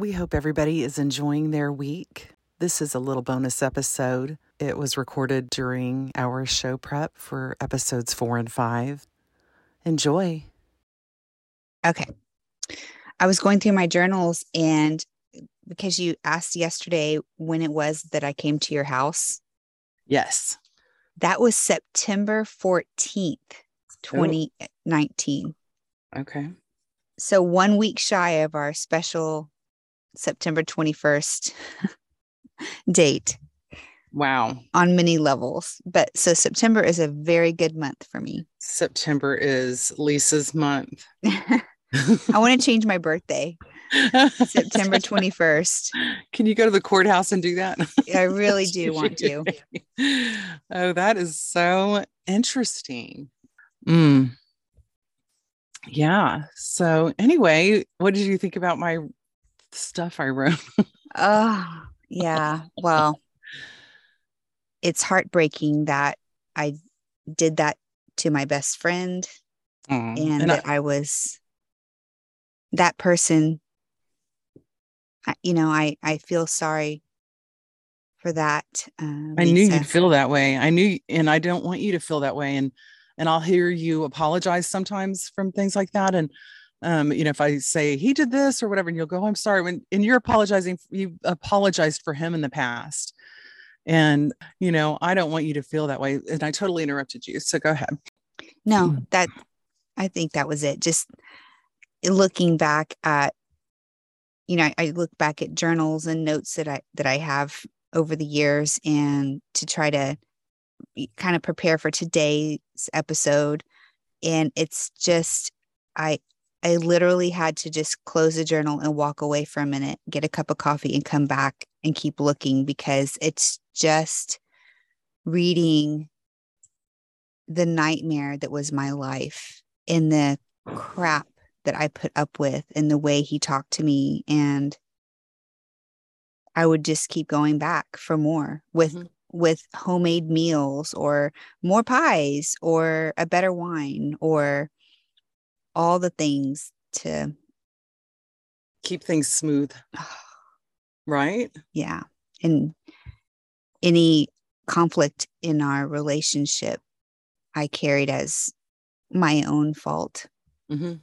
We hope everybody is enjoying their week. This is a little bonus episode. It was recorded during our show prep for episodes four and five. Enjoy. Okay. I was going through my journals and because you asked yesterday when it was that I came to your house, Yes. that was September 14th, 2019. Okay. So one week shy of our special September 21st date Wow. on many levels. But so September is a very good month for me. September is Lisa's month. I want to change my birthday, September 21st. Can you go to the courthouse and do that? I really do want to. oh, that is so interesting. Mm. Yeah. So, anyway, what did you think about my stuff I wrote? Oh, yeah. Well, it's heartbreaking that I did that to my best friend Aw, and, and I- that I, was that person. You know, I I feel sorry for that. Uh, I knew you'd feel that way. I knew, and I don't want you to feel that way. And and I'll hear you apologize sometimes from things like that. And um, you know, if I say he did this or whatever, and you'll go, I'm sorry. When and you're apologizing, you apologized for him in the past. And you know, I don't want you to feel that way. And I totally interrupted you. So go ahead. No, that I think that was it. Just looking back at, you know, I, I look back at journals and notes that I that I have over the years, and to try to kind of prepare for today's episode. And it's just, I I literally had to just close the journal and walk away for a minute, get a cup of coffee, and come back and keep looking because it's just reading the nightmare that was my life and the crap that I put up with and the way he talked to me. And I would just keep going back for more with Mhm. with homemade meals or more pies or a better wine or all the things to Keep things smooth, right? yeah. And any conflict in our relationship I carried as my own fault. hmm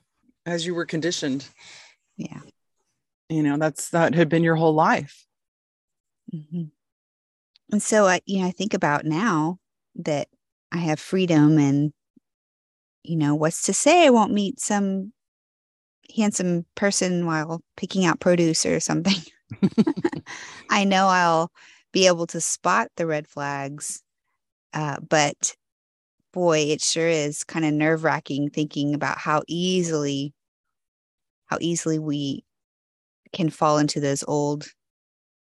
As you were conditioned, Yeah. you know, that's that had been your whole life. Mhm. And so I, you know, I think about now that I have freedom and, you know, what's to say I won't meet some handsome person while picking out produce or something. I know I'll be able to spot the red flags. Uh, but boy, it sure is kind of nerve wracking thinking about how easily, how easily we can fall into those old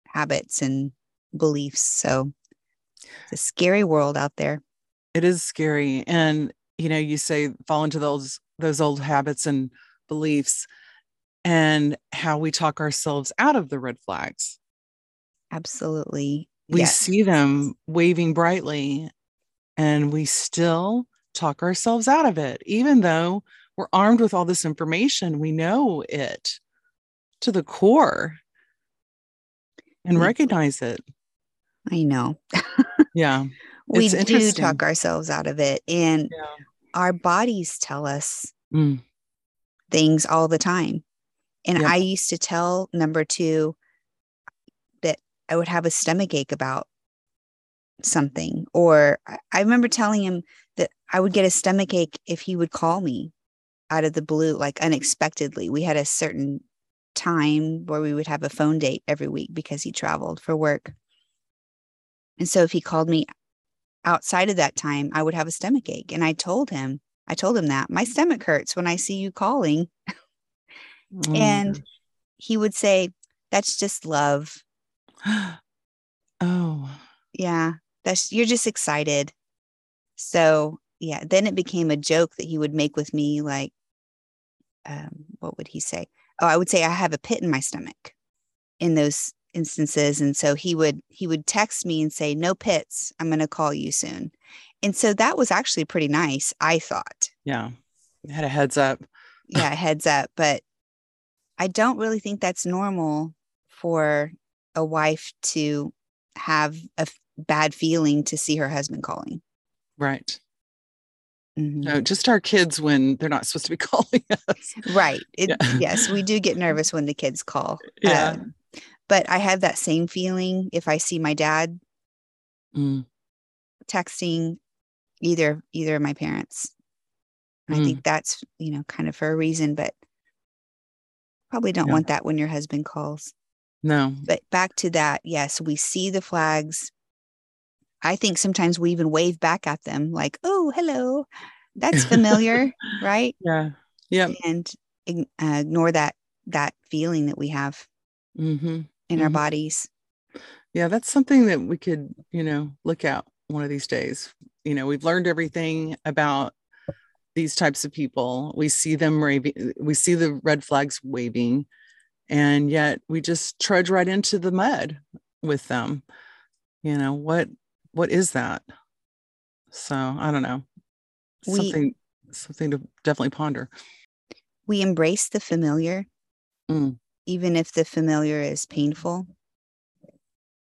habits and beliefs. So it's a scary world out there. it is scary and you know you say fall into those those old habits and beliefs and how we talk ourselves out of the red flags Absolutely. we Yes. see them waving brightly and we still talk ourselves out of it even though we're armed with all this information we know it to the core and recognize it I know. yeah we do talk ourselves out of it. And yeah our bodies tell us Mm. things all the time. And. I used to tell number two that I would have a stomach ache about something. Or I remember telling him that I would get a stomach ache if he would call me out of the blue, like unexpectedly. We had a certain time where we would have a phone date every week because he traveled for work. And so if he called me outside of that time, I would have a stomach ache. And I told him, I told him that my stomach hurts when I see you calling. My and he would say, That's just love. oh Yeah. That's you're just excited. So yeah, then it became a joke that he would make with me, like, um, what would he say? Oh, I would say I have a pit in my stomach in those instances. And so he would he would text me and say, No pits, I'm gonna call you soon. And so that was actually pretty nice, I thought. yeah You had a heads up Yeah, heads up. But I don't really think that's normal for a wife to have a f- bad feeling to see her husband calling. Right. Mhm. No, just our kids when they're not supposed to be calling us. Right. It, Yeah. Yes, we do get nervous when the kids call. Yeah. Um, but I have that same feeling if I see my dad Mm, texting either either of my parents. I Mm. think that's, you know, kind of for a reason, but probably don't Yeah. want that when your husband calls. no. But back to that, yes, we see the flags. I think sometimes we even wave back at them like, "Oh, hello." That's familiar, right? Yeah. Yeah. And uh, ignore that that feeling that we have hmm in our Mhm. bodies. Yeah, that's something that we could, you know, look at one of these days. You know, we've learned everything about these types of people. We see them raving, we see the red flags waving, and yet we just trudge right into the mud with them. You know, what what is that? So I don't know. We- Something something to definitely ponder. We embrace the familiar, Mm. Even if the familiar is painful.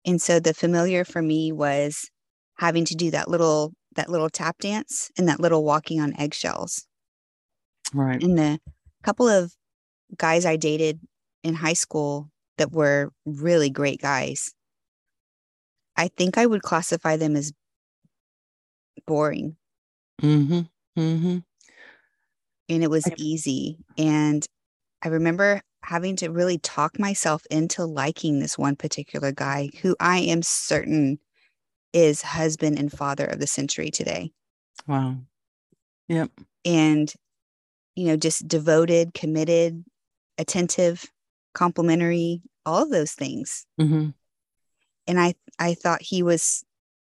And so the familiar for me was having to do that little that little tap dance and that little walking on eggshells. Right. And the couple of guys I dated in high school that were really great guys, I think I would classify them as boring. Mm-hmm. Mm-hmm. and it was easy. And I remember having to really talk myself into liking this one particular guy who I am certain is husband and father of the century today. Wow. Yep. And, you know, just devoted, committed, attentive, complimentary, all of those things. Mm-hmm. And I, I thought he was,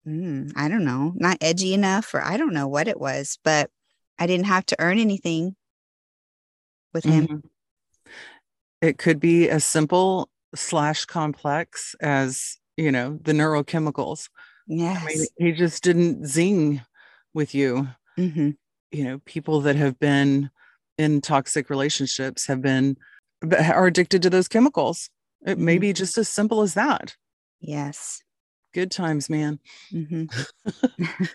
mm, I don't know, not edgy enough, or I don't know what it was, but I didn't have to earn anything with him. Mhm. It could be as simple slash complex as, you know, the neurochemicals. Yes. I mean, he just didn't zing with you. hmm You know, people that have been in toxic relationships have been are addicted to those chemicals. It may Mhm. be just as simple as that. Yes. Good times, man. hmm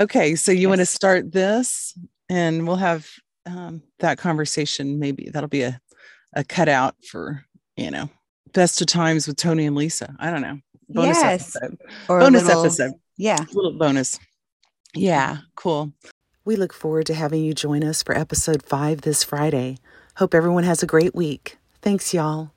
Okay, so you want to start this and we'll have um, that conversation. Maybe that'll be a, a cutout for, you know, best of times with Toni and Lisa. I don't know. Bonus yes. episode. Or a bonus little- episode. Yeah. Little bonus. Yeah, cool. We look forward to having you join us for episode five this Friday. Hope everyone has a great week. Thanks, y'all.